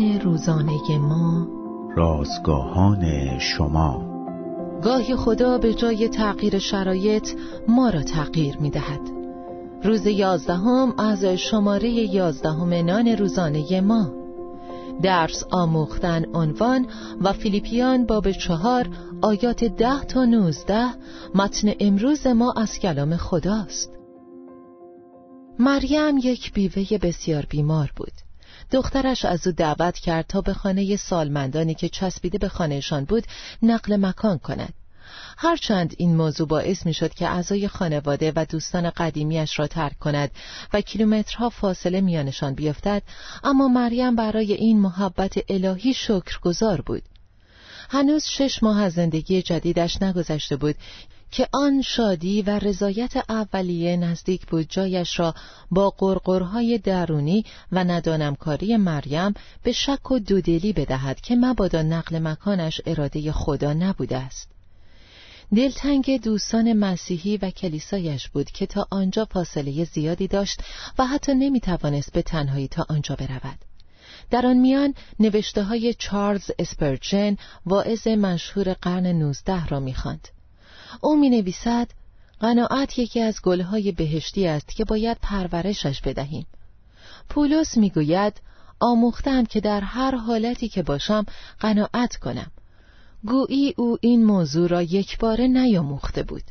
روزانه ما. رازگاهان شما. گاهی خدا به جای تغییر شرایط ما را تغییر می دهد روز یازدهم از شماره یازدهم نان روزانه ما. درس آموختن عنوان و فیلیپیان باب چهار آیات ده تا نوزده متن امروز ما از کلام خداست. مریم یک بیوه بسیار بیمار بود. دخترش از او دعوت کرد تا به خانه سالمندانی که چسبیده به خانهشان بود نقل مکان کند. هرچند این موضوع باعث می شد که اعضای خانواده و دوستان قدیمیش را ترک کند و کیلومترها فاصله میانشان بیفتد اما مریم برای این محبت الهی شکرگزار بود. هنوز شش ماه از زندگی جدیدش نگذشته بود که آن شادی و رضایت اولیه نزدیک بود جایش را با قرقرهای درونی و ندانمکاری مریم به شک و دودلی بدهد که مبادا نقل مکانش اراده خدا نبوده است دلتنگ دوستان مسیحی و کلیسایش بود که تا آنجا فاصله زیادی داشت و حتی نمی توانست به تنهایی تا آنجا برود در آن میان نوشته های چارلز اسپرجن واعظ مشهور قرن نوزده را می‌خواند. او می نویسد قناعت یکی از گلهای بهشتی است که باید پرورشش بدهیم. پولس می‌گوید آموختند که در هر حالتی که باشم قناعت کنم. گویی او این موضوع را یک باره نیاموخته بود.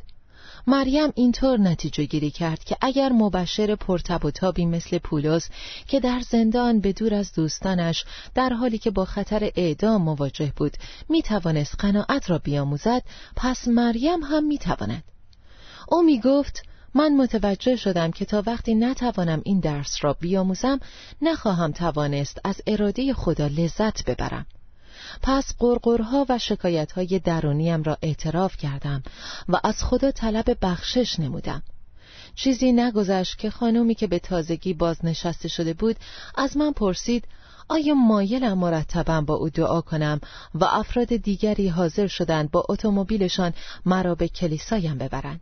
مریم اینطور نتیجه گیری کرد که اگر مبشر پرتب و تابی مثل پولس که در زندان به دور از دوستانش در حالی که با خطر اعدام مواجه بود می توانست قناعت را بیاموزد پس مریم هم می تواند او می گفت من متوجه شدم که تا وقتی نتوانم این درس را بیاموزم نخواهم توانست از اراده خدا لذت ببرم. پس قرقرها و شکایتهای درونیم را اعتراف کردم و از خدا طلب بخشش نمودم. چیزی نگذشت که خانومی که به تازگی بازنشسته شده بود از من پرسید آیا مایلم مرتبا با او دعا کنم و افراد دیگری حاضر شدند با اتومبیلشان مرا به کلیسایم ببرند؟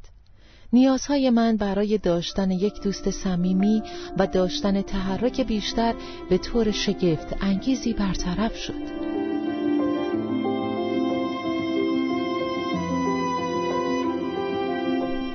نیازهای من برای داشتن یک دوست صمیمی و داشتن تحرک بیشتر به طور شگفت انگیزی برطرف شد.